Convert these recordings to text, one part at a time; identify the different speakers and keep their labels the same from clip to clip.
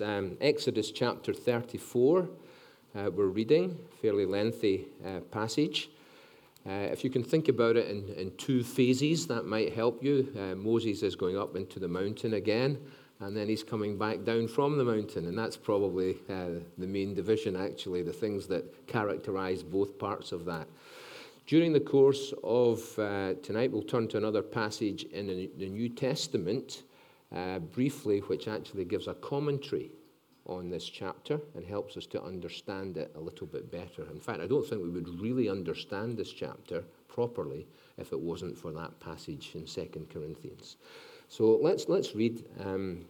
Speaker 1: Um, Exodus chapter 34. Uh, we're reading, fairly lengthy uh, passage. Uh, if you can think about it in, in two phases, that might help you. Uh, Moses is going up into the mountain again, and then he's coming back down from the mountain, and that's probably uh, the main division, actually, the things that characterize both parts of that. During the course of uh, tonight, we'll turn to another passage in the New Testament uh, briefly, which actually gives a commentary on this chapter and helps us to understand it a little bit better. In fact, I don't think we would really understand this chapter properly if it wasn't for that passage in 2 Corinthians. So let's, let's read um,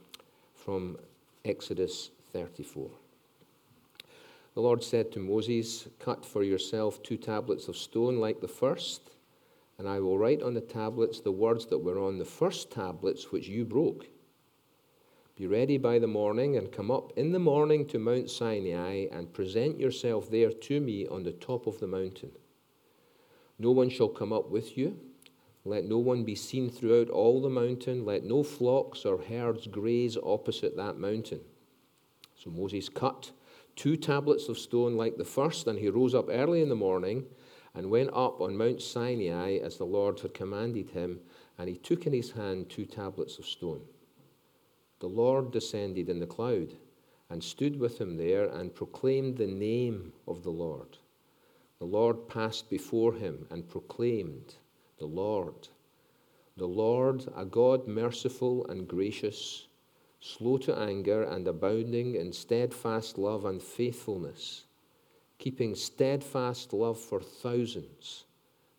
Speaker 1: from Exodus 34. The Lord said to Moses, Cut for yourself two tablets of stone like the first, and I will write on the tablets the words that were on the first tablets which you broke. Be ready by the morning and come up in the morning to Mount Sinai and present yourself there to me on the top of the mountain. No one shall come up with you. Let no one be seen throughout all the mountain. Let no flocks or herds graze opposite that mountain. So Moses cut two tablets of stone like the first, and he rose up early in the morning and went up on Mount Sinai as the Lord had commanded him, and he took in his hand two tablets of stone the Lord descended in the cloud and stood with him there and proclaimed the name of the Lord. The Lord passed before him and proclaimed, The Lord, the Lord, a God merciful and gracious, slow to anger and abounding in steadfast love and faithfulness, keeping steadfast love for thousands,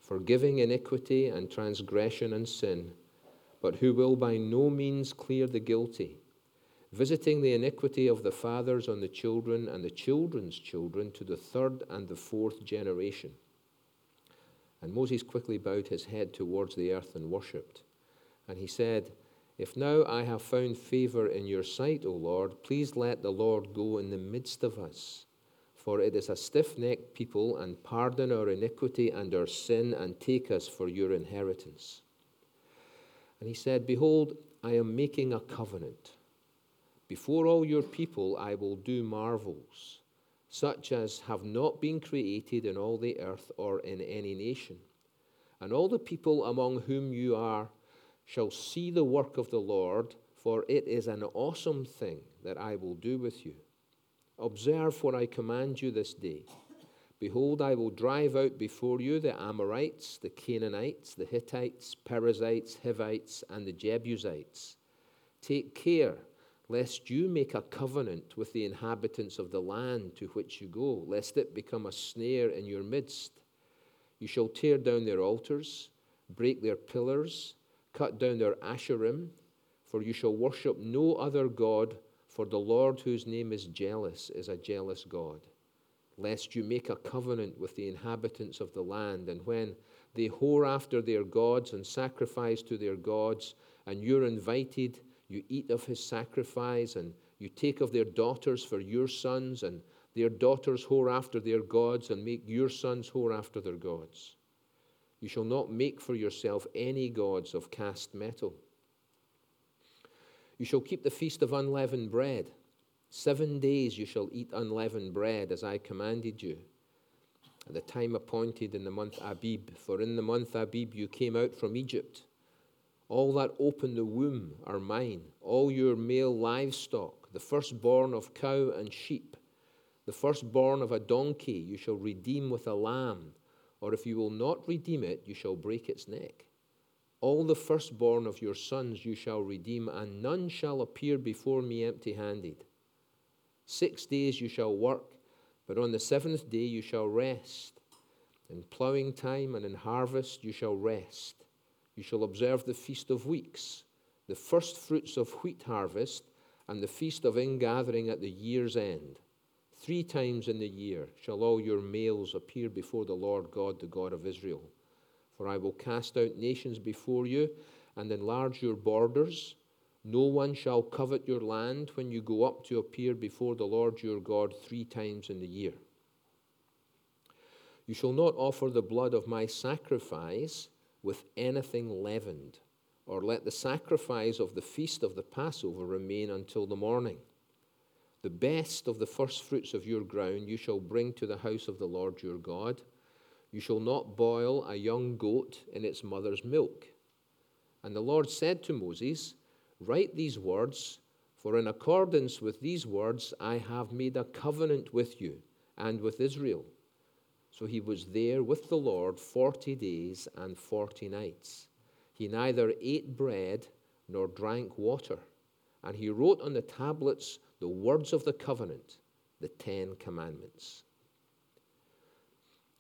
Speaker 1: forgiving iniquity and transgression and sin but who will by no means clear the guilty, visiting the iniquity of the fathers on the children and the children's children to the third and the fourth generation. And Moses quickly bowed his head towards the earth and worshipped. And he said, If now I have found favor in your sight, O Lord, please let the Lord go in the midst of us. For it is a stiff necked people, and pardon our iniquity and our sin, and take us for your inheritance. And he said, Behold, I am making a covenant. Before all your people I will do marvels, such as have not been created in all the earth or in any nation. And all the people among whom you are shall see the work of the Lord, for it is an awesome thing that I will do with you. Observe what I command you this day. Behold, I will drive out before you the Amorites, the Canaanites, the Hittites, Perizzites, Hivites, and the Jebusites. Take care lest you make a covenant with the inhabitants of the land to which you go, lest it become a snare in your midst. You shall tear down their altars, break their pillars, cut down their asherim, for you shall worship no other God, for the Lord, whose name is jealous, is a jealous God lest you make a covenant with the inhabitants of the land. And when they whore after their gods and sacrifice to their gods, and you're invited, you eat of his sacrifice, and you take of their daughters for your sons, and their daughters whore after their gods, and make your sons whore after their gods. You shall not make for yourself any gods of cast metal. You shall keep the feast of unleavened bread. Seven days you shall eat unleavened bread, as I commanded you. At the time appointed in the month Abib, for in the month Abib you came out from Egypt. All that open the womb are mine, all your male livestock, the firstborn of cow and sheep, the firstborn of a donkey you shall redeem with a lamb, or if you will not redeem it, you shall break its neck. All the firstborn of your sons you shall redeem, and none shall appear before me empty handed. Six days you shall work, but on the seventh day you shall rest. In plowing time and in harvest you shall rest. You shall observe the feast of weeks, the first fruits of wheat harvest, and the feast of ingathering at the year's end. Three times in the year shall all your males appear before the Lord God, the God of Israel. For I will cast out nations before you and enlarge your borders no one shall covet your land when you go up to appear before the Lord your God three times in the year. You shall not offer the blood of my sacrifice with anything leavened, or let the sacrifice of the feast of the Passover remain until the morning. The best of the first fruits of your ground you shall bring to the house of the Lord your God. You shall not boil a young goat in its mother's milk. And the Lord said to Moses, Write these words, for in accordance with these words I have made a covenant with you and with Israel. So he was there with the Lord forty days and forty nights. He neither ate bread nor drank water. And he wrote on the tablets the words of the covenant, the Ten Commandments.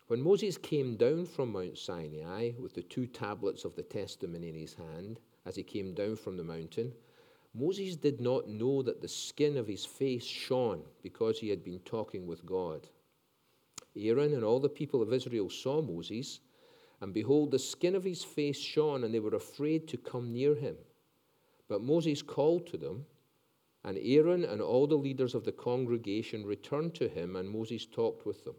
Speaker 1: When Moses came down from Mount Sinai with the two tablets of the testimony in his hand, as he came down from the mountain, Moses did not know that the skin of his face shone because he had been talking with God. Aaron and all the people of Israel saw Moses, and behold, the skin of his face shone, and they were afraid to come near him. But Moses called to them, and Aaron and all the leaders of the congregation returned to him, and Moses talked with them.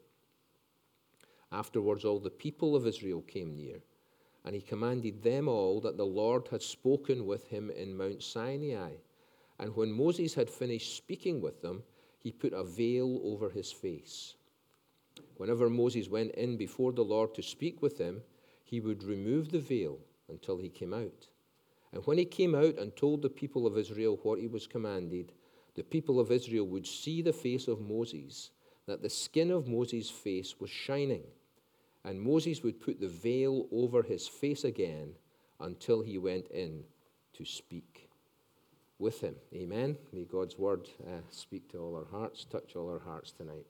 Speaker 1: Afterwards, all the people of Israel came near, and he commanded them all that the Lord had spoken with him in Mount Sinai. And when Moses had finished speaking with them, he put a veil over his face. Whenever Moses went in before the Lord to speak with him, he would remove the veil until he came out. And when he came out and told the people of Israel what he was commanded, the people of Israel would see the face of Moses, that the skin of Moses' face was shining. And Moses would put the veil over his face again until he went in to speak with him. Amen. May God's word uh, speak to all our hearts, touch all our hearts tonight.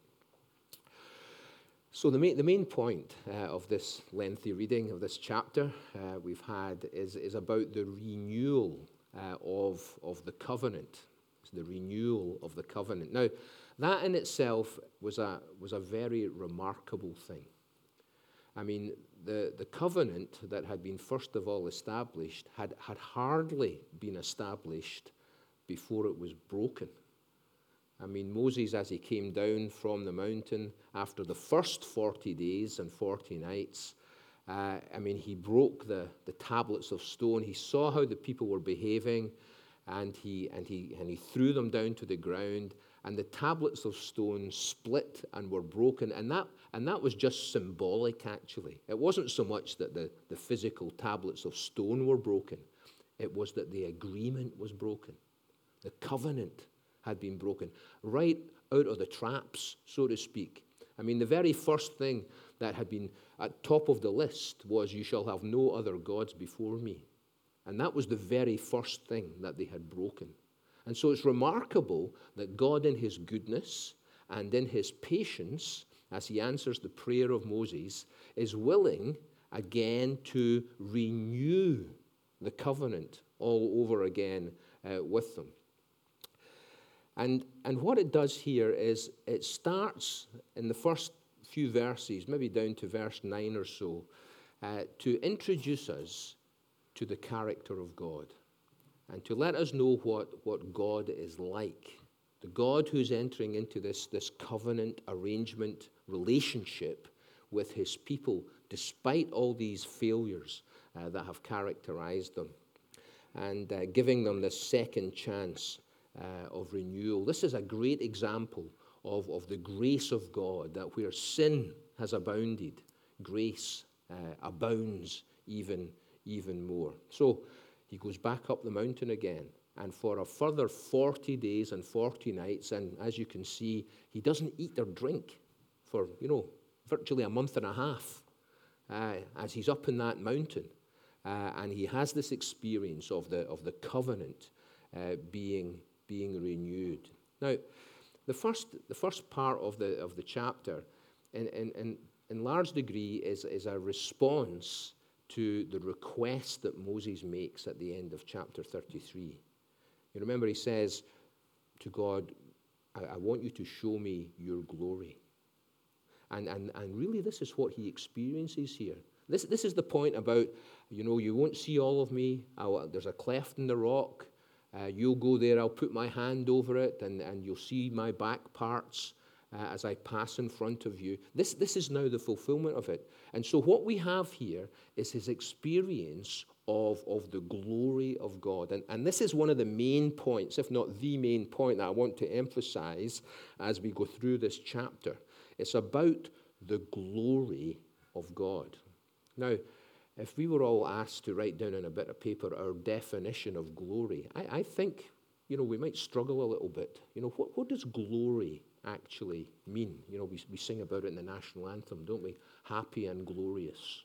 Speaker 1: So, the main, the main point uh, of this lengthy reading of this chapter uh, we've had is, is about the renewal uh, of, of the covenant. The renewal of the covenant. Now, that in itself was a, was a very remarkable thing. I mean, the, the covenant that had been first of all established had, had hardly been established before it was broken. I mean, Moses, as he came down from the mountain after the first 40 days and 40 nights, uh, I mean, he broke the, the tablets of stone. He saw how the people were behaving, and he, and, he, and he threw them down to the ground, and the tablets of stone split and were broken. And that, and that was just symbolic, actually. It wasn't so much that the, the physical tablets of stone were broken, it was that the agreement was broken, the covenant had been broken, right out of the traps, so to speak. I mean, the very first thing that had been at top of the list was, You shall have no other gods before me. And that was the very first thing that they had broken. And so it's remarkable that God, in his goodness and in his patience, as he answers the prayer of Moses, is willing again to renew the covenant all over again uh, with them. And, and what it does here is it starts in the first few verses, maybe down to verse 9 or so, uh, to introduce us to the character of God and to let us know what, what God is like. The God who's entering into this, this covenant arrangement relationship with his people, despite all these failures uh, that have characterized them, and uh, giving them this second chance uh, of renewal. This is a great example of, of the grace of God, that where sin has abounded, grace uh, abounds even, even more. So he goes back up the mountain again, and for a further 40 days and 40 nights, and as you can see, he doesn't eat or drink for, you know, virtually a month and a half uh, as he's up in that mountain. Uh, and he has this experience of the, of the covenant uh, being being renewed. Now, the first, the first part of the, of the chapter, in, in, in, in large degree, is, is a response to the request that Moses makes at the end of chapter 33. You remember, he says to God, I, I want you to show me your glory. And, and, and really, this is what he experiences here. This, this is the point about, you know, you won't see all of me. I'll, there's a cleft in the rock. Uh, you'll go there, I'll put my hand over it, and, and you'll see my back parts uh, as I pass in front of you. This, this is now the fulfillment of it. And so, what we have here is his experience of, of the glory of God. And, and this is one of the main points, if not the main point, that I want to emphasize as we go through this chapter. It's about the glory of God. Now, if we were all asked to write down on a bit of paper our definition of glory, I, I think, you know, we might struggle a little bit. You know, what, what does glory actually mean? You know, we, we sing about it in the national anthem, don't we? Happy and glorious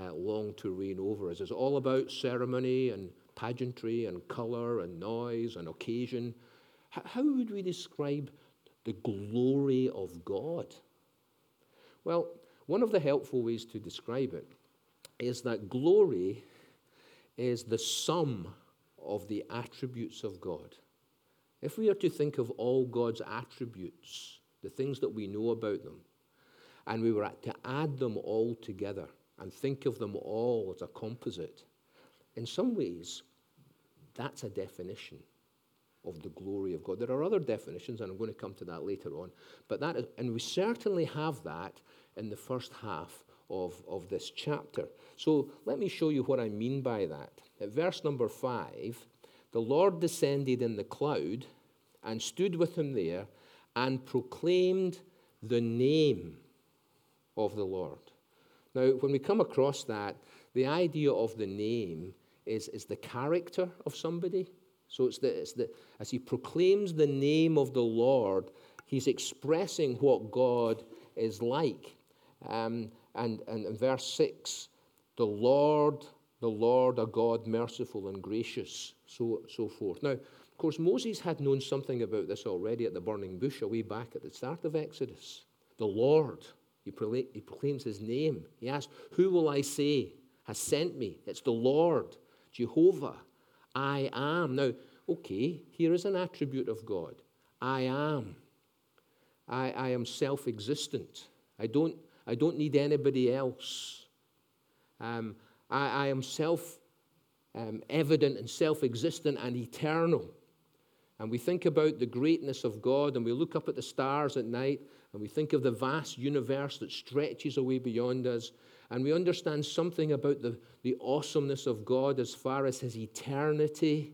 Speaker 1: uh, long to reign over us. It's all about ceremony and pageantry and colour and noise and occasion. H- how would we describe the glory of God? Well, one of the helpful ways to describe it is that glory is the sum of the attributes of God. If we are to think of all God's attributes, the things that we know about them, and we were to add them all together, and think of them all as a composite, in some ways, that's a definition of the glory of God. There are other definitions, and I'm going to come to that later on, but that is, and we certainly have that in the first half of, of this chapter. So let me show you what I mean by that. At verse number five, the Lord descended in the cloud and stood with him there and proclaimed the name of the Lord. Now, when we come across that, the idea of the name is, is the character of somebody. So it's the, it's the, as he proclaims the name of the Lord, he's expressing what God is like. Um, and, and in verse 6, the Lord, the Lord, a God merciful and gracious, so, so forth. Now, of course, Moses had known something about this already at the burning bush a way back at the start of Exodus. The Lord, he, he proclaims his name. He asks, Who will I say has sent me? It's the Lord, Jehovah. I am. Now, okay, here is an attribute of God. I am. I, I am self existent. I don't, I don't need anybody else. Um, I, I, am self um, evident and self existent and eternal. And we think about the greatness of God and we look up at the stars at night and we think of the vast universe that stretches away beyond us, and we understand something about the, the awesomeness of God as far as his eternity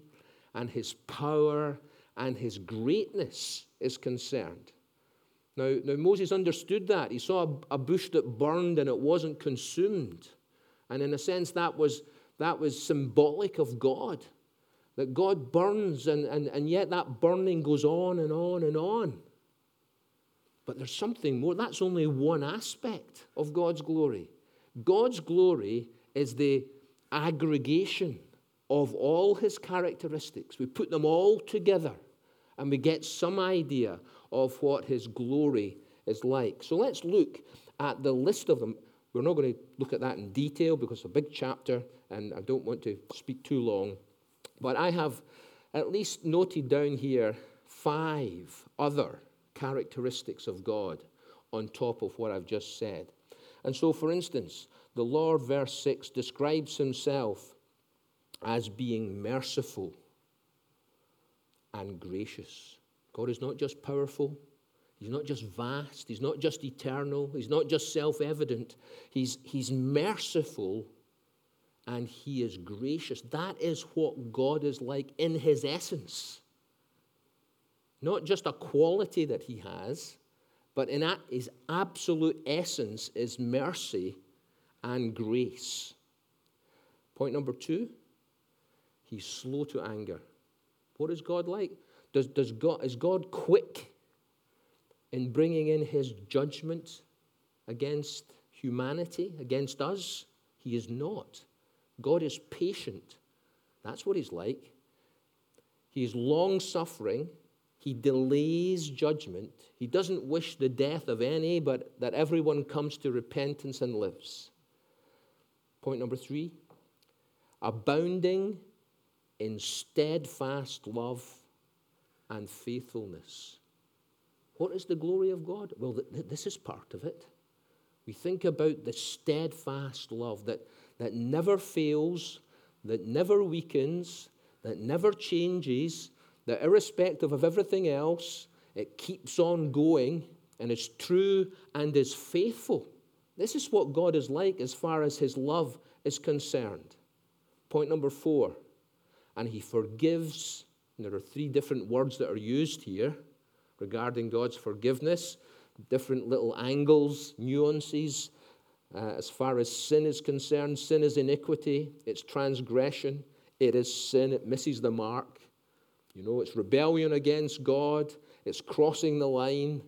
Speaker 1: and his power and his greatness is concerned. Now, now Moses understood that. He saw a, a bush that burned and it wasn't consumed. And in a sense, that was, that was symbolic of God. That God burns, and, and, and yet that burning goes on and on and on. But there's something more. That's only one aspect of God's glory. God's glory is the aggregation of all his characteristics. We put them all together and we get some idea of what his glory is like. So let's look at the list of them. We're not going to look at that in detail because it's a big chapter and I don't want to speak too long. But I have at least noted down here five other characteristics of God on top of what I've just said. And so, for instance, the Lord, verse 6, describes himself as being merciful and gracious. God is not just powerful, He's not just vast, He's not just eternal, He's not just self evident. He's, he's merciful and He is gracious. That is what God is like in His essence. Not just a quality that he has, but in his absolute essence is mercy and grace. Point number two, he's slow to anger. What is God like? Does, does God, is God quick in bringing in his judgment against humanity, against us? He is not. God is patient. That's what he's like. He is long suffering he delays judgment. He doesn't wish the death of any, but that everyone comes to repentance and lives. Point number three abounding in steadfast love and faithfulness. What is the glory of God? Well, th- th- this is part of it. We think about the steadfast love that, that never fails, that never weakens, that never changes, that irrespective of everything else, it keeps on going and is true and is faithful. This is what God is like as far as his love is concerned. Point number four, and he forgives. And there are three different words that are used here regarding God's forgiveness, different little angles, nuances. Uh, as far as sin is concerned, sin is iniquity, it's transgression, it is sin, it misses the mark. You know, it's rebellion against God, it's crossing the line,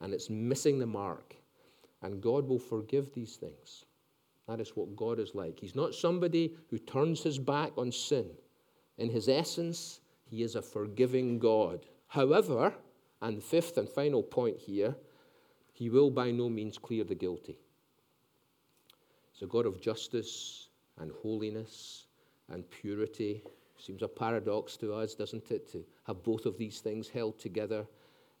Speaker 1: and it's missing the mark. And God will forgive these things. That is what God is like. He's not somebody who turns his back on sin. In his essence, he is a forgiving God. However, and the fifth and final point here, he will by no means clear the guilty. He's a God of justice and holiness and purity. Seems a paradox to us, doesn't it, to have both of these things held together.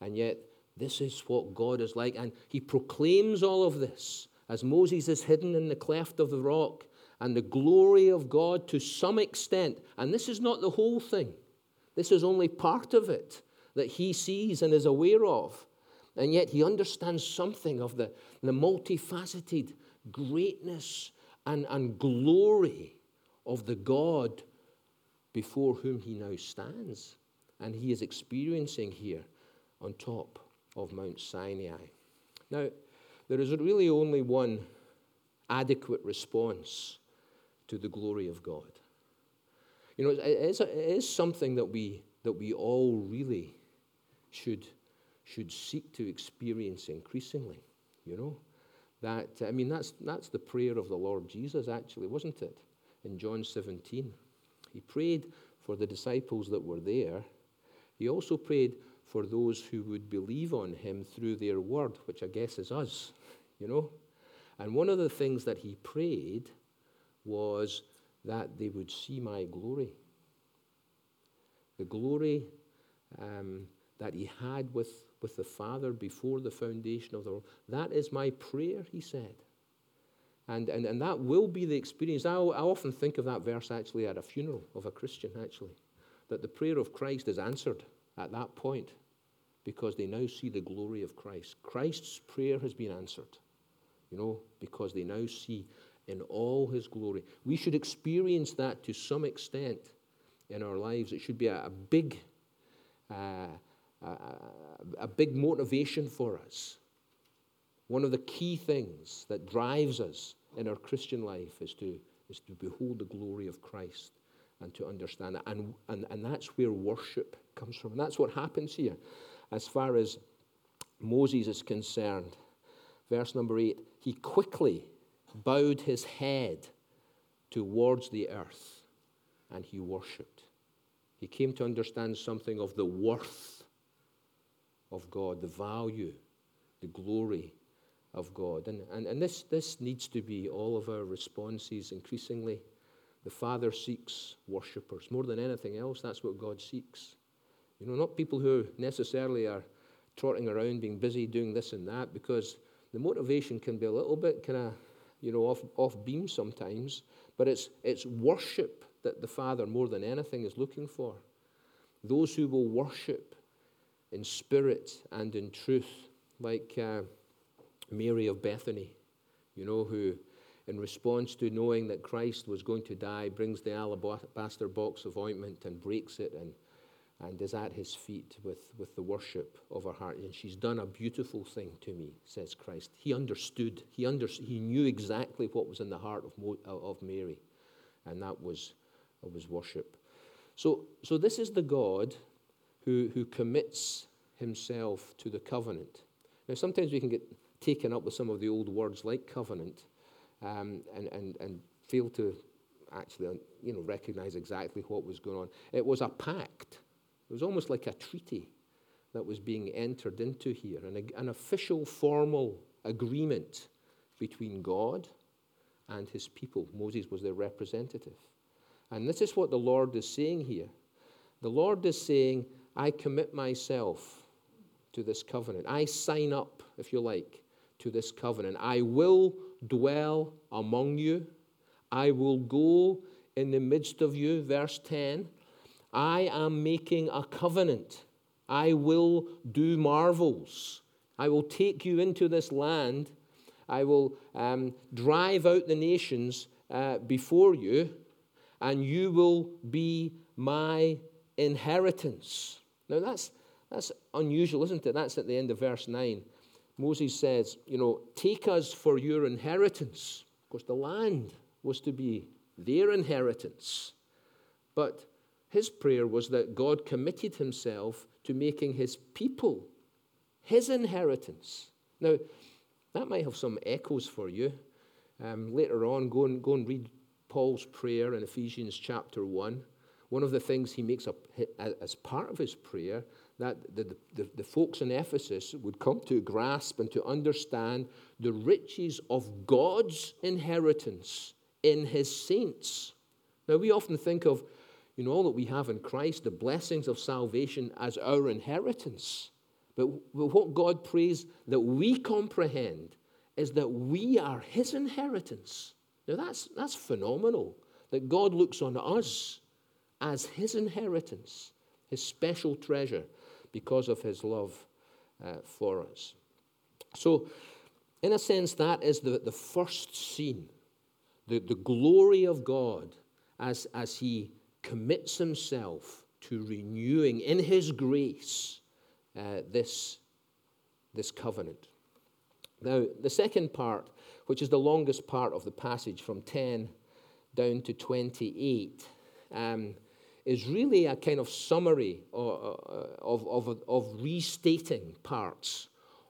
Speaker 1: And yet, this is what God is like. And he proclaims all of this as Moses is hidden in the cleft of the rock, and the glory of God to some extent, and this is not the whole thing, this is only part of it that he sees and is aware of. And yet he understands something of the, the multifaceted greatness and, and glory of the God before whom he now stands. And he is experiencing here on top of Mount Sinai. Now, there is really only one adequate response to the glory of God. You know, it is, it is something that we, that we all really should, should seek to experience increasingly, you know. That, I mean, that's, that's the prayer of the Lord Jesus, actually, wasn't it? In John 17. He prayed for the disciples that were there. He also prayed for those who would believe on him through their word, which I guess is us, you know. And one of the things that he prayed was that they would see my glory. The glory um, that he had with, with the Father before the foundation of the world. That is my prayer, he said. And, and, and that will be the experience. I, I often think of that verse actually at a funeral of a Christian, actually, that the prayer of Christ is answered at that point because they now see the glory of Christ. Christ's prayer has been answered, you know, because they now see in all his glory. We should experience that to some extent in our lives. It should be a, a big, uh, a, big motivation for us. One of the key things that drives us in our Christian life is to, is to behold the glory of Christ and to understand it. And, and, and that's where worship comes from. And that's what happens here as far as Moses is concerned. Verse number eight, he quickly bowed his head towards the earth and he worshipped. He came to understand something of the worth of God, the value, the glory of God. And, and, and this, this needs to be all of our responses increasingly. The Father seeks worshippers. More than anything else, that's what God seeks. You know, not people who necessarily are trotting around being busy doing this and that, because the motivation can be a little bit kind of, you know, off, off beam sometimes. But it's, it's worship that the Father, more than anything, is looking for. Those who will worship in spirit and in truth, like uh, Mary of Bethany, you know, who, in response to knowing that Christ was going to die, brings the alabaster box of ointment and breaks it and and is at his feet with, with the worship of her heart. And she's done a beautiful thing to me, says Christ. He understood, he, under, he knew exactly what was in the heart of, Mo, of Mary, and that was, was worship. So, so this is the God who, who commits himself to the covenant. Now, sometimes we can get taken up with some of the old words like covenant um, and, and, and fail to actually you know, recognize exactly what was going on. It was a pact it was almost like a treaty that was being entered into here, an, an official, formal agreement between God and his people. Moses was their representative. And this is what the Lord is saying here. The Lord is saying, I commit myself to this covenant. I sign up, if you like, to this covenant. I will dwell among you. I will go in the midst of you. Verse 10 I am making a covenant. I will do marvels. I will take you into this land. I will um, drive out the nations uh, before you, and you will be my inheritance. Now, that's, that's unusual, isn't it? That's at the end of verse 9. Moses says, You know, take us for your inheritance. Of course, the land was to be their inheritance. But his prayer was that God committed himself to making his people his inheritance. Now, that might have some echoes for you. Um, later on, go and, go and read Paul's prayer in Ephesians chapter 1. One of the things he makes up as part of his prayer that the, the, the folks in Ephesus would come to grasp and to understand the riches of God's inheritance in his saints. Now, we often think of you know, all that we have in Christ, the blessings of salvation as our inheritance. But, what God prays that we comprehend is that we are his inheritance. Now, that's, that's phenomenal that God looks on us as his inheritance, his special treasure, because of his love uh, for us. So, in a sense, that is the, the first scene the, the glory of God as, as he commits himself to renewing in his grace uh, this, this covenant. Now, the second part, which is the longest part of the passage from 10 down to 28, um, is really a kind of summary of, of, of, of restating parts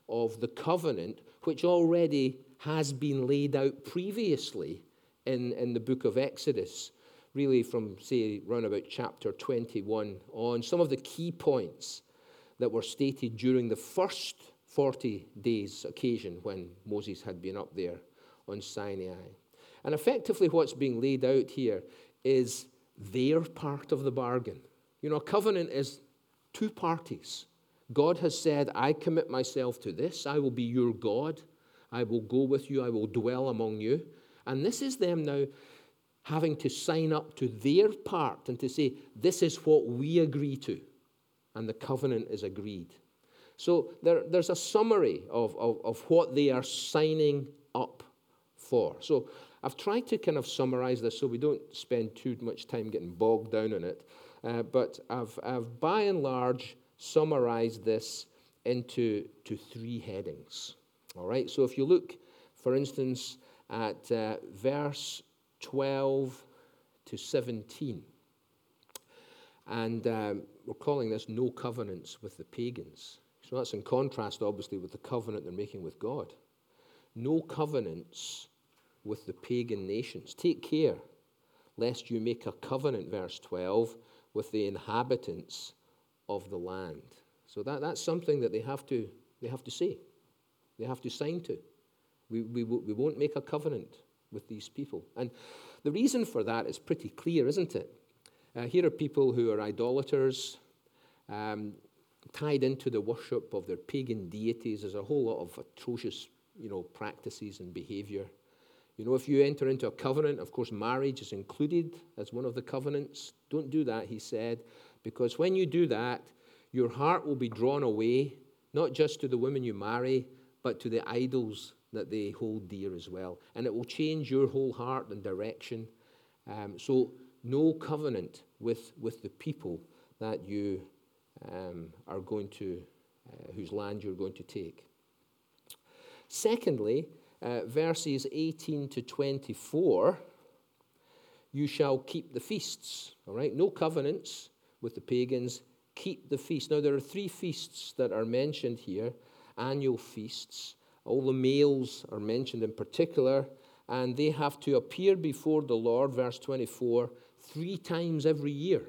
Speaker 1: of the covenant which already has been laid out previously in, in the book of Exodus, really from, say, round about chapter 21 on, some of the key points that were stated during the first 40 days occasion when Moses had been up there on Sinai. And effectively, what's being laid out here is their part of the bargain. You know, a covenant is two parties. God has said, I commit myself to this. I will be your God. I will go with you. I will dwell among you. And this is them now having to sign up to their part and to say, this is what we agree to. And the covenant is agreed. So there, there's a summary of, of, of what they are signing up for. So I've tried to kind of summarize this so we don't spend too much time getting bogged down in it. Uh, but I've, I've by and large summarized this into to three headings. All right, so if you look, for instance, at uh, verse 12 to 17, and um, we're calling this no covenants with the pagans. So that's in contrast, obviously, with the covenant they're making with God. No covenants with the pagan nations. Take care lest you make a covenant, verse 12, with the inhabitants of the land. So that, that's something that they have to, they have to say, they have to sign to. We, we, we won't make a covenant with these people. And the reason for that is pretty clear, isn't it? Uh, here are people who are idolaters, um, tied into the worship of their pagan deities. There's a whole lot of atrocious you know, practices and behavior. You know, if you enter into a covenant, of course, marriage is included as one of the covenants. Don't do that, he said, because when you do that, your heart will be drawn away, not just to the women you marry, but to the idols that they hold dear as well. And it will change your whole heart and direction. Um, so, no covenant with, with the people that you um, are going to, uh, whose land you're going to take. Secondly, uh, verses 18 to 24, you shall keep the feasts. All right, no covenants with the pagans. Keep the feast. Now, there are three feasts that are mentioned here annual feasts. All the males are mentioned in particular, and they have to appear before the Lord, verse 24, three times every year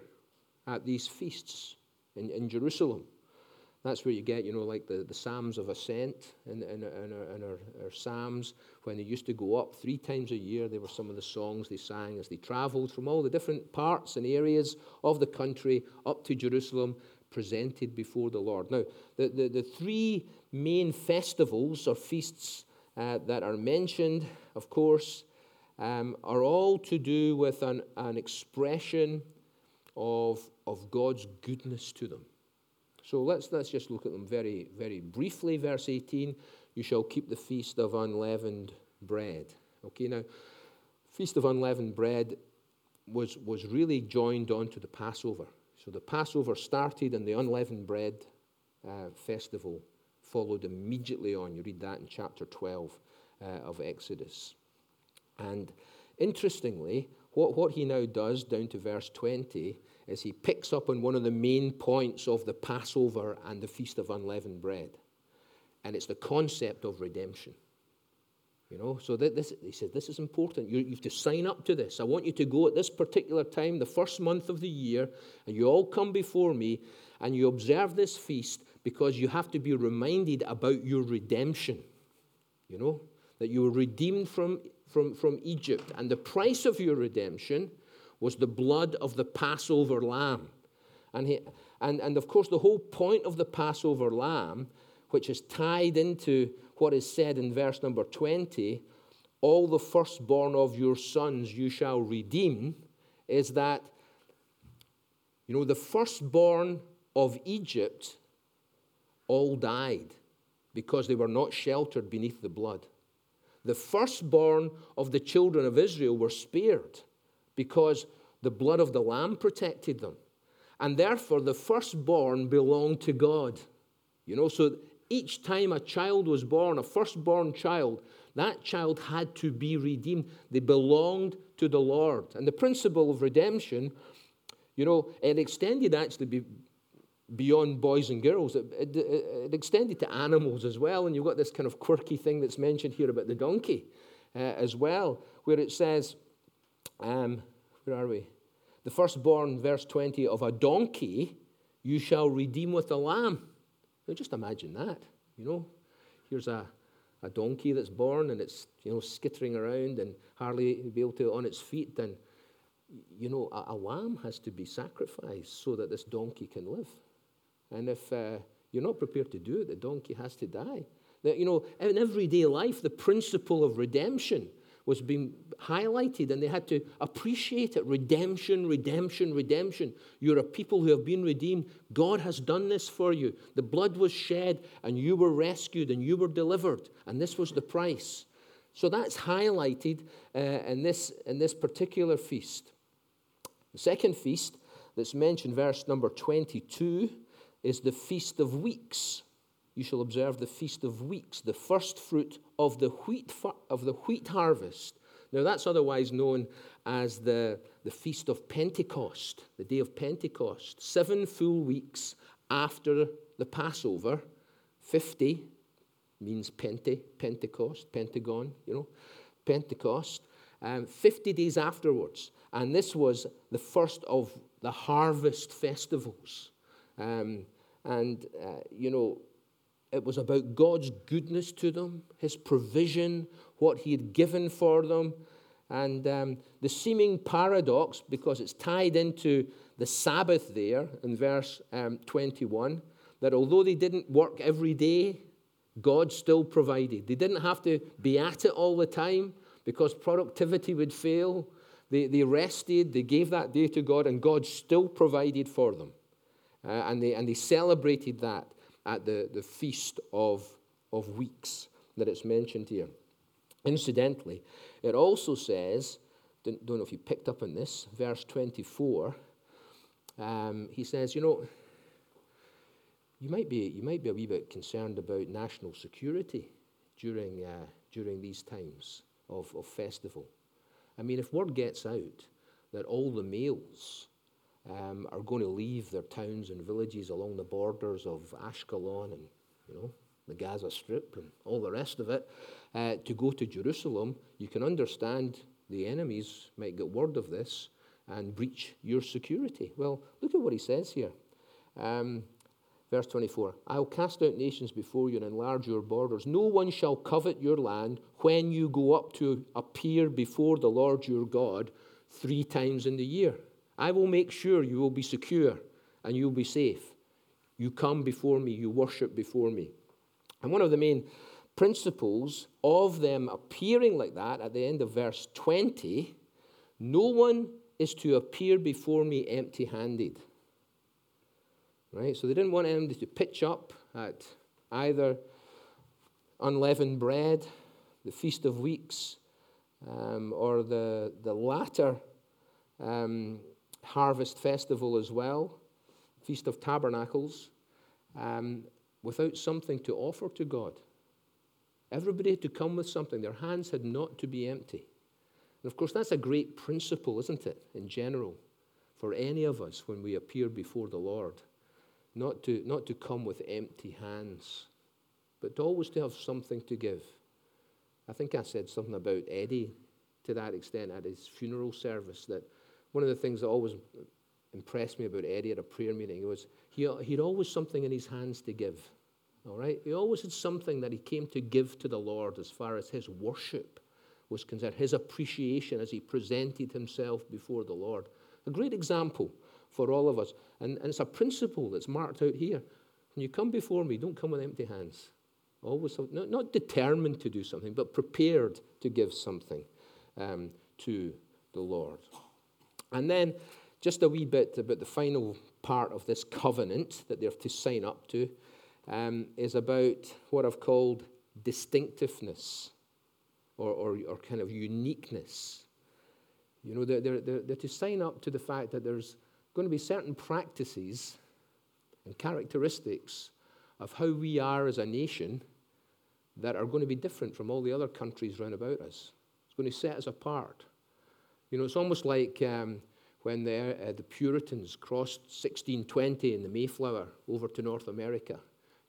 Speaker 1: at these feasts in, in Jerusalem. That's where you get, you know, like the, the Psalms of Ascent in, in, in, our, in our, our, Psalms, when they used to go up three times a year. They were some of the songs they sang as they traveled from all the different parts and areas of the country up to Jerusalem, presented before the Lord. Now, the, the, the three main festivals or feasts uh, that are mentioned, of course, um, are all to do with an, an expression of, of God's goodness to them. So let's, let's just look at them very, very briefly. Verse 18 You shall keep the feast of unleavened bread. Okay, now, Feast of Unleavened Bread was, was really joined on to the Passover. So the Passover started and the unleavened bread uh, festival followed immediately on. You read that in chapter 12 uh, of Exodus. And interestingly, what, what he now does down to verse 20 is he picks up on one of the main points of the Passover and the Feast of Unleavened Bread. And it's the concept of redemption. You know, so this, he said, this is important. You, you have to sign up to this. I want you to go at this particular time, the first month of the year, and you all come before me and you observe this feast because you have to be reminded about your redemption. You know, that you were redeemed from, from, from Egypt. And the price of your redemption was the blood of the Passover lamb. And, he, and, and of course, the whole point of the Passover lamb, which is tied into what is said in verse number 20 all the firstborn of your sons you shall redeem, is that, you know, the firstborn of Egypt all died because they were not sheltered beneath the blood. The firstborn of the children of Israel were spared because the blood of the Lamb protected them. And therefore, the firstborn belonged to God. You know, so each time a child was born, a firstborn child, that child had to be redeemed. They belonged to the Lord. And the principle of redemption, you know, it extended actually beyond boys and girls. It, it, it, extended to animals as well. And you've got this kind of quirky thing that's mentioned here about the donkey uh, as well, where it says, um, where are we? The firstborn, verse 20, of a donkey you shall redeem with a lamb. Now just imagine that, you know. Here's a, a donkey that's born and it's, you know, skittering around and hardly be able to on its feet. And, you know, a, a lamb has to be sacrificed so that this donkey can live. And if uh, you're not prepared to do it, the donkey has to die. Now, you know, in everyday life, the principle of redemption was being highlighted and they had to appreciate it. Redemption, redemption, redemption. You're a people who have been redeemed. God has done this for you. The blood was shed and you were rescued and you were delivered. And this was the price. So that's highlighted uh, in, this, in this particular feast. The second feast that's mentioned, verse number 22, is the Feast of Weeks you shall observe the feast of weeks, the first fruit of the wheat, of the wheat harvest. Now, that's otherwise known as the, the feast of Pentecost, the day of Pentecost. Seven full weeks after the Passover, 50 means Pente, Pentecost, Pentagon, you know, Pentecost. Um, 50 days afterwards. And this was the first of the harvest festivals. Um, and, uh, you know, it was about God's goodness to them, His provision, what He had given for them. And um, the seeming paradox, because it's tied into the Sabbath there in verse um, 21, that although they didn't work every day, God still provided. They didn't have to be at it all the time because productivity would fail. They, they rested, they gave that day to God, and God still provided for them. Uh, and, they, and they celebrated that at the, the Feast of, of Weeks that it's mentioned here. Incidentally, it also says, don't, don't know if you picked up on this, verse 24, um, he says, you know, you might, be, you might be a wee bit concerned about national security during, uh, during these times of, of festival. I mean, if word gets out that all the males um, are going to leave their towns and villages along the borders of Ashkelon and, you know, the Gaza Strip and all the rest of it uh, to go to Jerusalem, you can understand the enemies might get word of this and breach your security. Well, look at what he says here. Um, verse 24 I'll cast out nations before you and enlarge your borders. No one shall covet your land when you go up to appear before the Lord your God three times in the year. I will make sure you will be secure and you'll be safe. You come before me, you worship before me. And one of the main principles of them appearing like that at the end of verse 20 no one is to appear before me empty handed. Right? So they didn't want anybody to pitch up at either unleavened bread, the Feast of Weeks, um, or the, the latter um, harvest festival as well, Feast of Tabernacles, um, without something to offer to God. Everybody had to come with something. Their hands had not to be empty. And of course, that's a great principle, isn't it, in general, for any of us when we appear before the Lord. Not to, not to come with empty hands, but to always to have something to give. I think I said something about Eddie to that extent at his funeral service that one of the things that always impressed me about Eddie at a prayer meeting was he, he had always something in his hands to give. All right? He always had something that he came to give to the Lord as far as his worship was concerned, his appreciation as he presented himself before the Lord. A great example for all of us. And, and it's a principle that's marked out here. When you come before me, don't come with empty hands. Always, not, not determined to do something, but prepared to give something um, to the Lord. And then just a wee bit about the final part of this covenant that they're to sign up to um, is about what I've called distinctiveness or, or, or kind of uniqueness. You know, they're, they're, they're, to sign up to the fact that there's going to be certain practices and characteristics of how we are as a nation that are going to be different from all the other countries round about us. It's going to set us apart. You know, it's almost like um, when the, uh, the Puritans crossed 1620 in the Mayflower over to North America,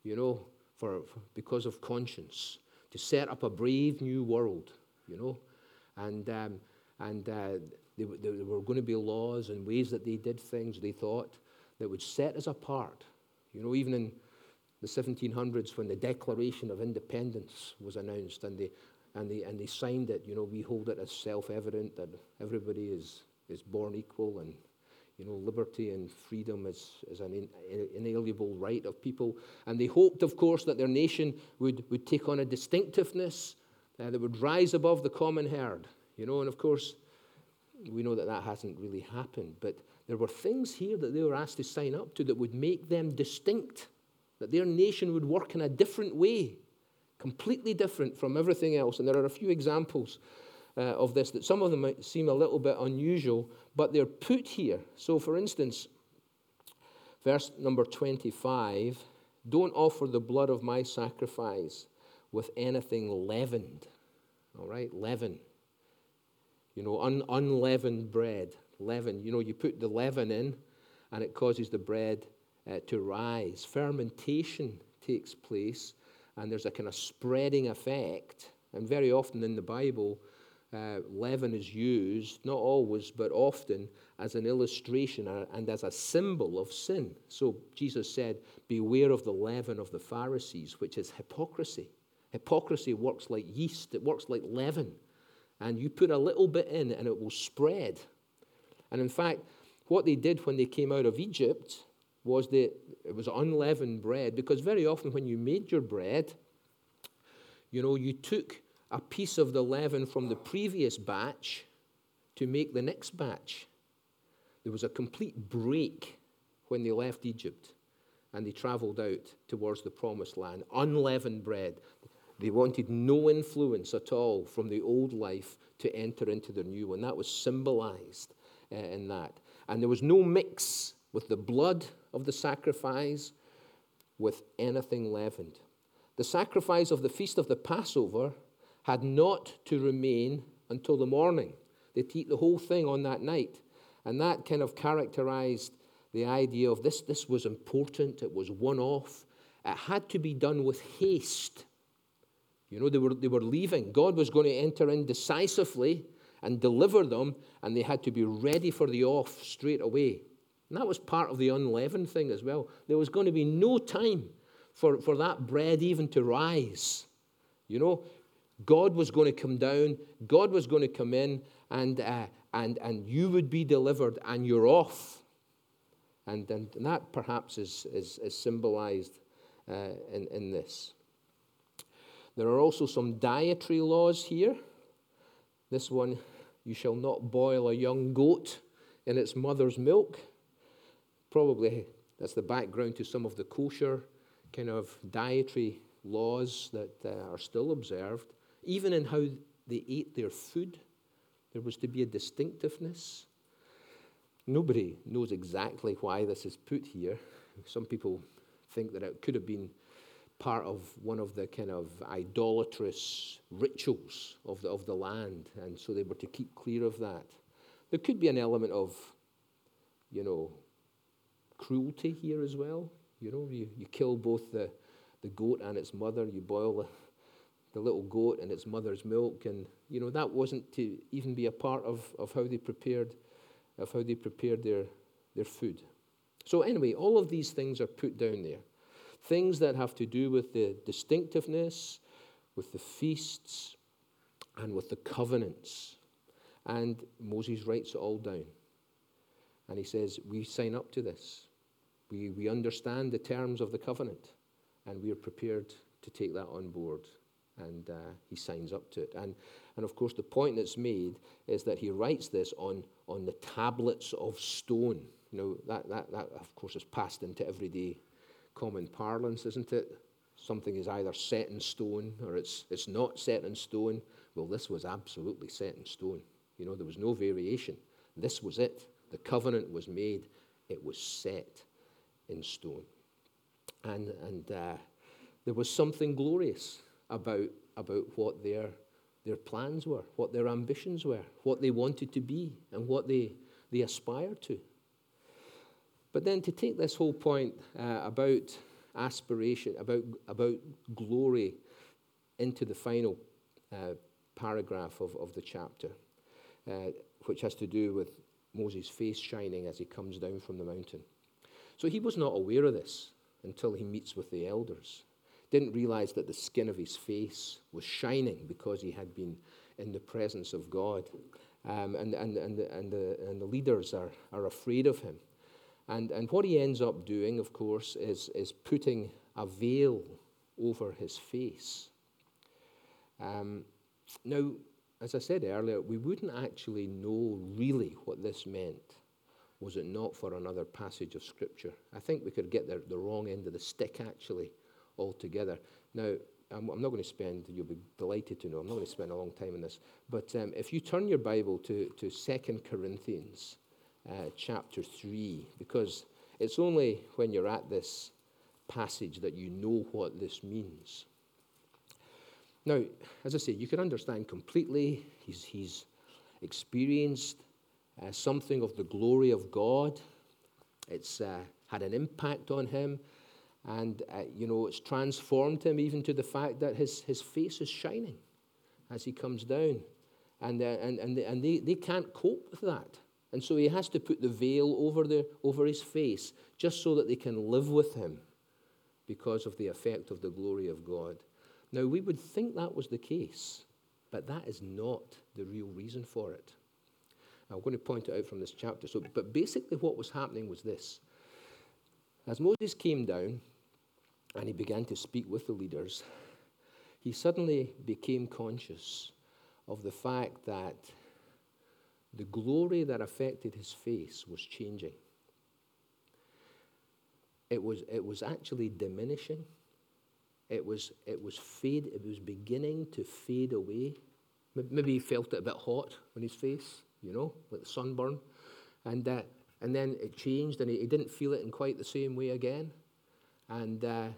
Speaker 1: you know, for, for, because of conscience, to set up a brave new world, you know. And, um, and uh, there were going to be laws and ways that they did things, they thought, that would set us apart. You know, even in the 1700s when the Declaration of Independence was announced and they, and they, and they signed it, you know, we hold it as self evident that everybody is, is born equal and, you know, liberty and freedom is, is an inalienable right of people. And they hoped, of course, that their nation would, would take on a distinctiveness uh, that would rise above the common herd, you know, and of course, we know that that hasn't really happened. But there were things here that they were asked to sign up to that would make them distinct, that their nation would work in a different way completely different from everything else. And there are a few examples uh, of this that some of them might seem a little bit unusual, but they're put here. So, for instance, verse number 25 don't offer the blood of my sacrifice with anything leavened. All right, leaven. You know, un- unleavened bread. Leaven. You know, you put the leaven in and it causes the bread uh, to rise. Fermentation takes place and there's a kind of spreading effect. And very often in the Bible, uh, leaven is used, not always, but often, as an illustration and as a symbol of sin. So Jesus said, Beware of the leaven of the Pharisees, which is hypocrisy. Hypocrisy works like yeast, it works like leaven. And you put a little bit in and it will spread. And in fact, what they did when they came out of Egypt was that it was unleavened bread because very often when you made your bread, you know, you took a piece of the leaven from the previous batch to make the next batch. There was a complete break when they left Egypt and they traveled out towards the promised land. Unleavened bread. They wanted no influence at all from the old life to enter into the new one. That was symbolized uh, in that. And there was no mix with the blood of the sacrifice with anything leavened. The sacrifice of the feast of the Passover had not to remain until the morning. They'd eat the whole thing on that night. And that kind of characterized the idea of this, this was important, it was one off. It had to be done with haste. You know, they were, they were leaving. God was going to enter in decisively and deliver them, and they had to be ready for the off straight away. And that was part of the unleavened thing as well. There was going to be no time for, for that bread even to rise. You know, God was going to come down, God was going to come in, and, uh, and, and you would be delivered, and you're off. And, and, that perhaps is, is, is symbolized uh, in, in this. There are also some dietary laws here. This one, you shall not boil a young goat in its mother's milk. Probably that's the background to some of the kosher kind of dietary laws that uh, are still observed. Even in how they ate their food, there was to be a distinctiveness. Nobody knows exactly why this is put here. Some people think that it could have been part of one of the kind of idolatrous rituals of the, of the land, and so they were to keep clear of that. There could be an element of, you know, cruelty here as well. You know, you, you kill both the, the goat and its mother, you boil the, the little goat and its mother's milk, and, you know, that wasn't to even be a part of, of how they prepared of how they prepared their, their food. So, anyway, all of these things are put down there. Things that have to do with the distinctiveness, with the feasts, and with the covenants. And Moses writes it all down. And he says, We sign up to this. We, we understand the terms of the covenant, and we are prepared to take that on board. And uh, he signs up to it. And, and of course, the point that's made is that he writes this on, on the tablets of stone. You know, that, that, that, of course, is passed into everyday common parlance, isn't it? Something is either set in stone or it's, it's not set in stone. Well, this was absolutely set in stone. You know, there was no variation. This was it. The covenant was made, it was set in stone. And, and uh, there was something glorious about, about what their, their plans were, what their ambitions were, what they wanted to be, and what they, they aspired to. But then to take this whole point uh, about aspiration, about, about glory, into the final uh, paragraph of, of the chapter, uh, which has to do with Moses' face shining as he comes down from the mountain. So he was not aware of this until he meets with the elders. Didn't realize that the skin of his face was shining because he had been in the presence of God. Um, and, and, and, the, and, the, and the leaders are, are afraid of him. And, and what he ends up doing, of course, is, is putting a veil over his face. Um, now, as I said earlier, we wouldn't actually know really what this meant was it not for another passage of Scripture. I think we could get the, the wrong end of the stick, actually, altogether. Now, I'm, I'm not going to spend, you'll be delighted to know, I'm not going to spend a long time on this, but um, if you turn your Bible to, to 2 Corinthians uh, chapter 3, because it's only when you're at this passage that you know what this means. Now, as I say, you can understand completely. He's, he's experienced uh, something of the glory of God. It's uh, had an impact on him. And, uh, you know, it's transformed him even to the fact that his, his face is shining as he comes down. And, uh, and, and, they, and they, they can't cope with that. And so he has to put the veil over, the, over his face just so that they can live with him because of the effect of the glory of God. Now, we would think that was the case, but that is not the real reason for it. I'm going to point it out from this chapter. So, but basically, what was happening was this. As Moses came down and he began to speak with the leaders, he suddenly became conscious of the fact that the glory that affected his face was changing. It was, it was actually diminishing. It was, it was fade, it was beginning to fade away. Maybe he felt it a bit hot on his face, you know, like the sunburn. And, uh, and then it changed, and he, he, didn't feel it in quite the same way again. And uh,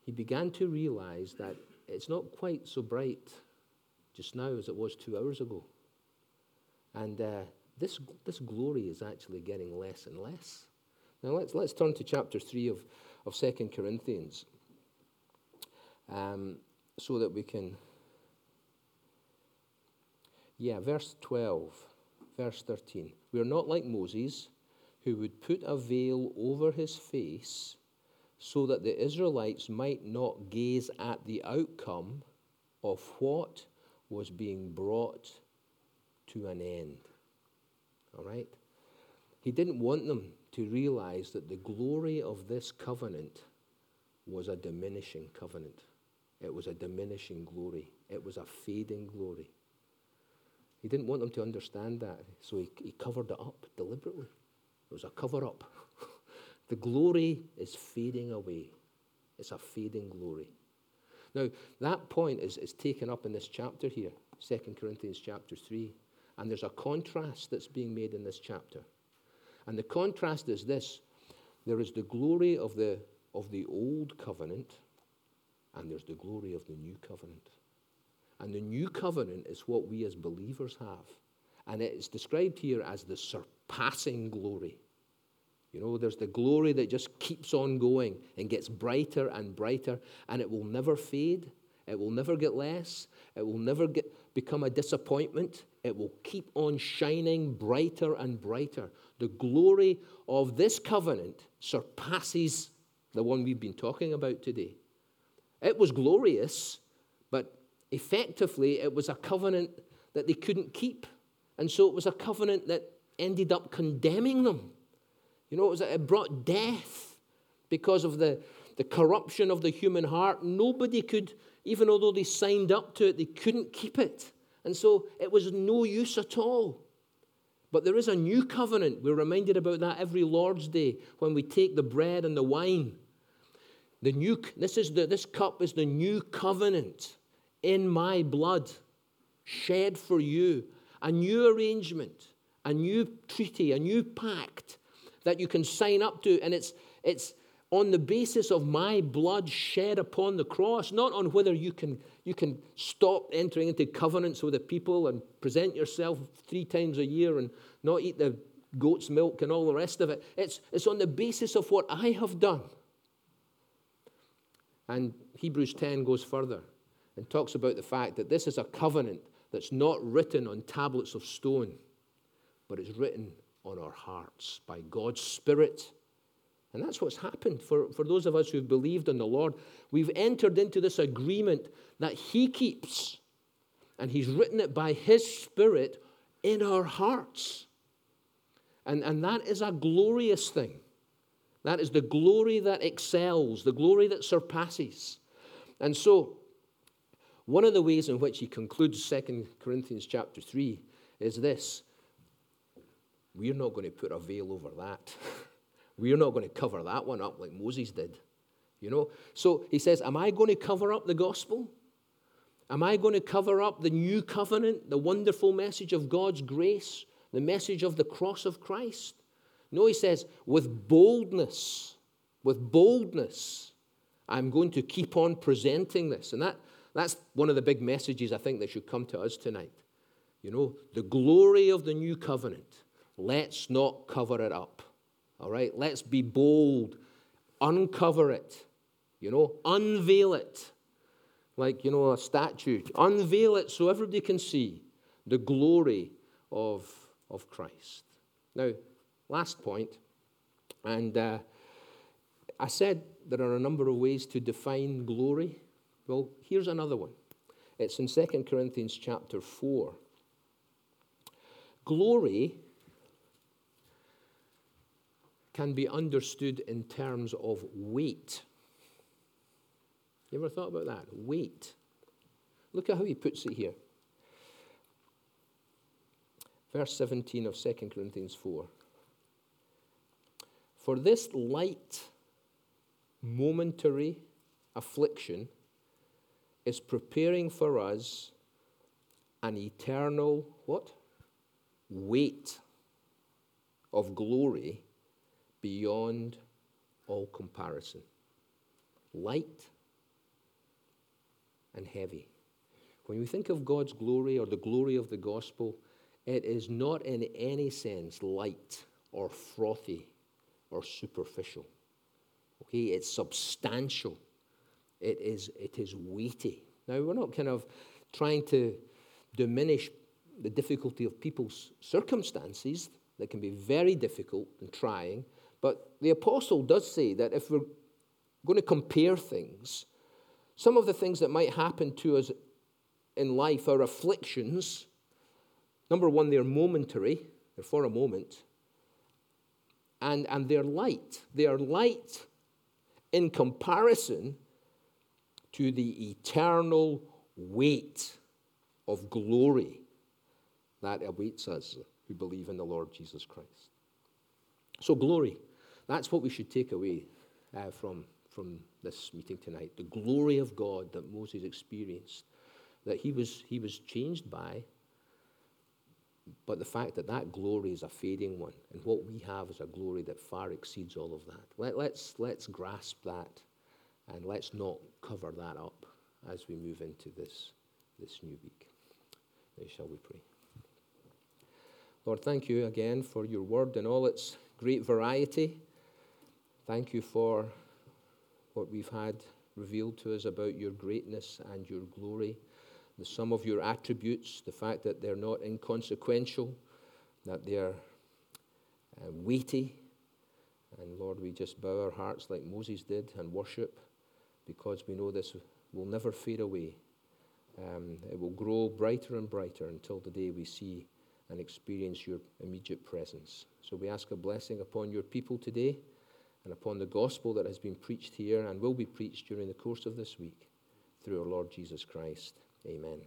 Speaker 1: he began to realize that it's not quite so bright just now as it was two hours ago. And uh, this, this glory is actually getting less and less. Now let's, let's turn to chapter 3 of, of 2 Corinthians um, so that we can. Yeah, verse 12, verse 13. We are not like Moses, who would put a veil over his face so that the Israelites might not gaze at the outcome of what was being brought to an end. All right? He didn't want them to realize that the glory of this covenant was a diminishing covenant. It was a diminishing glory. It was a fading glory. He didn't want them to understand that, so he, he covered it up deliberately. It was a cover up. the glory is fading away. It's a fading glory. Now, that point is, is taken up in this chapter here, 2 Corinthians chapter 3. And there's a contrast that's being made in this chapter. And the contrast is this there is the glory of the, of the old covenant, and there's the glory of the new covenant. And the new covenant is what we as believers have. And it is described here as the surpassing glory. You know, there's the glory that just keeps on going and gets brighter and brighter, and it will never fade. It will never get less. It will never get, become a disappointment. It will keep on shining brighter and brighter. The glory of this covenant surpasses the one we've been talking about today. It was glorious, but effectively, it was a covenant that they couldn't keep. And so it was a covenant that ended up condemning them. You know, it, was, it brought death because of the, the corruption of the human heart. Nobody could, even although they signed up to it, they couldn't keep it. And so it was no use at all. But there is a new covenant. We're reminded about that every Lord's Day when we take the bread and the wine. The new, this, is the, this cup is the new covenant in my blood, shed for you. A new arrangement, a new treaty, a new pact that you can sign up to. And it's, it's on the basis of my blood shed upon the cross, not on whether you can, you can stop entering into covenants with the people and present yourself three times a year and not eat the goat's milk and all the rest of it. It's, it's on the basis of what I have done. And Hebrews 10 goes further and talks about the fact that this is a covenant that's not written on tablets of stone, but it's written on our hearts by God's Spirit. And that's what's happened for, for those of us who've believed in the Lord. We've entered into this agreement that He keeps, and He's written it by His Spirit in our hearts. And, and that is a glorious thing. That is the glory that excels, the glory that surpasses. And so, one of the ways in which he concludes 2 Corinthians chapter 3 is this we're not going to put a veil over that. we're not going to cover that one up like Moses did. You know? So he says, Am I going to cover up the gospel? Am I going to cover up the new covenant, the wonderful message of God's grace, the message of the cross of Christ? No, he says, with boldness, with boldness, I'm going to keep on presenting this. And that, that's one of the big messages I think that should come to us tonight. You know, the glory of the new covenant. Let's not cover it up. All right? Let's be bold. Uncover it. You know, unveil it. Like, you know, a statue. Unveil it so everybody can see the glory of, of Christ. Now, Last point. and uh, I said there are a number of ways to define glory. Well, here's another one. It's in 2 Corinthians chapter 4. Glory can be understood in terms of weight. You ever thought about that? Weight. Look at how he puts it here. Verse 17 of 2 Corinthians 4. For this light, momentary affliction is preparing for us an eternal what? Weight of glory beyond all comparison. Light and heavy. When we think of God's glory or the glory of the gospel, it is not in any sense light or frothy or superficial. Okay, it's substantial. It is, it is weighty. Now, we're not kind of trying to diminish the difficulty of people's circumstances that can be very difficult and trying, but the apostle does say that if we're going to compare things, some of the things that might happen to us in life are afflictions. Number one, they're momentary, they're for a moment and, and they're light. They are light in comparison to the eternal weight of glory that awaits us who believe in the Lord Jesus Christ. So, glory, that's what we should take away uh, from, from this meeting tonight. The glory of God that Moses experienced, that he was, he was changed by, but the fact that that glory is a fading one, and what we have is a glory that far exceeds all of that. Let, let's, let's grasp that, and let's not cover that up as we move into this, this new week. Now, shall we pray? Lord, thank you again for your word and all its great variety. Thank you for what we've had revealed to us about your greatness and your glory, the sum of your attributes, the fact that they're not inconsequential, that they're uh, weighty. And Lord, we just bow our hearts like Moses did and worship because we know this will never fade away. Um, it will grow brighter and brighter until the day we see and experience your immediate presence. So we ask a blessing upon your people today and upon the gospel that has been preached here and will be preached during the course of this week through our Lord Jesus Christ. Amen.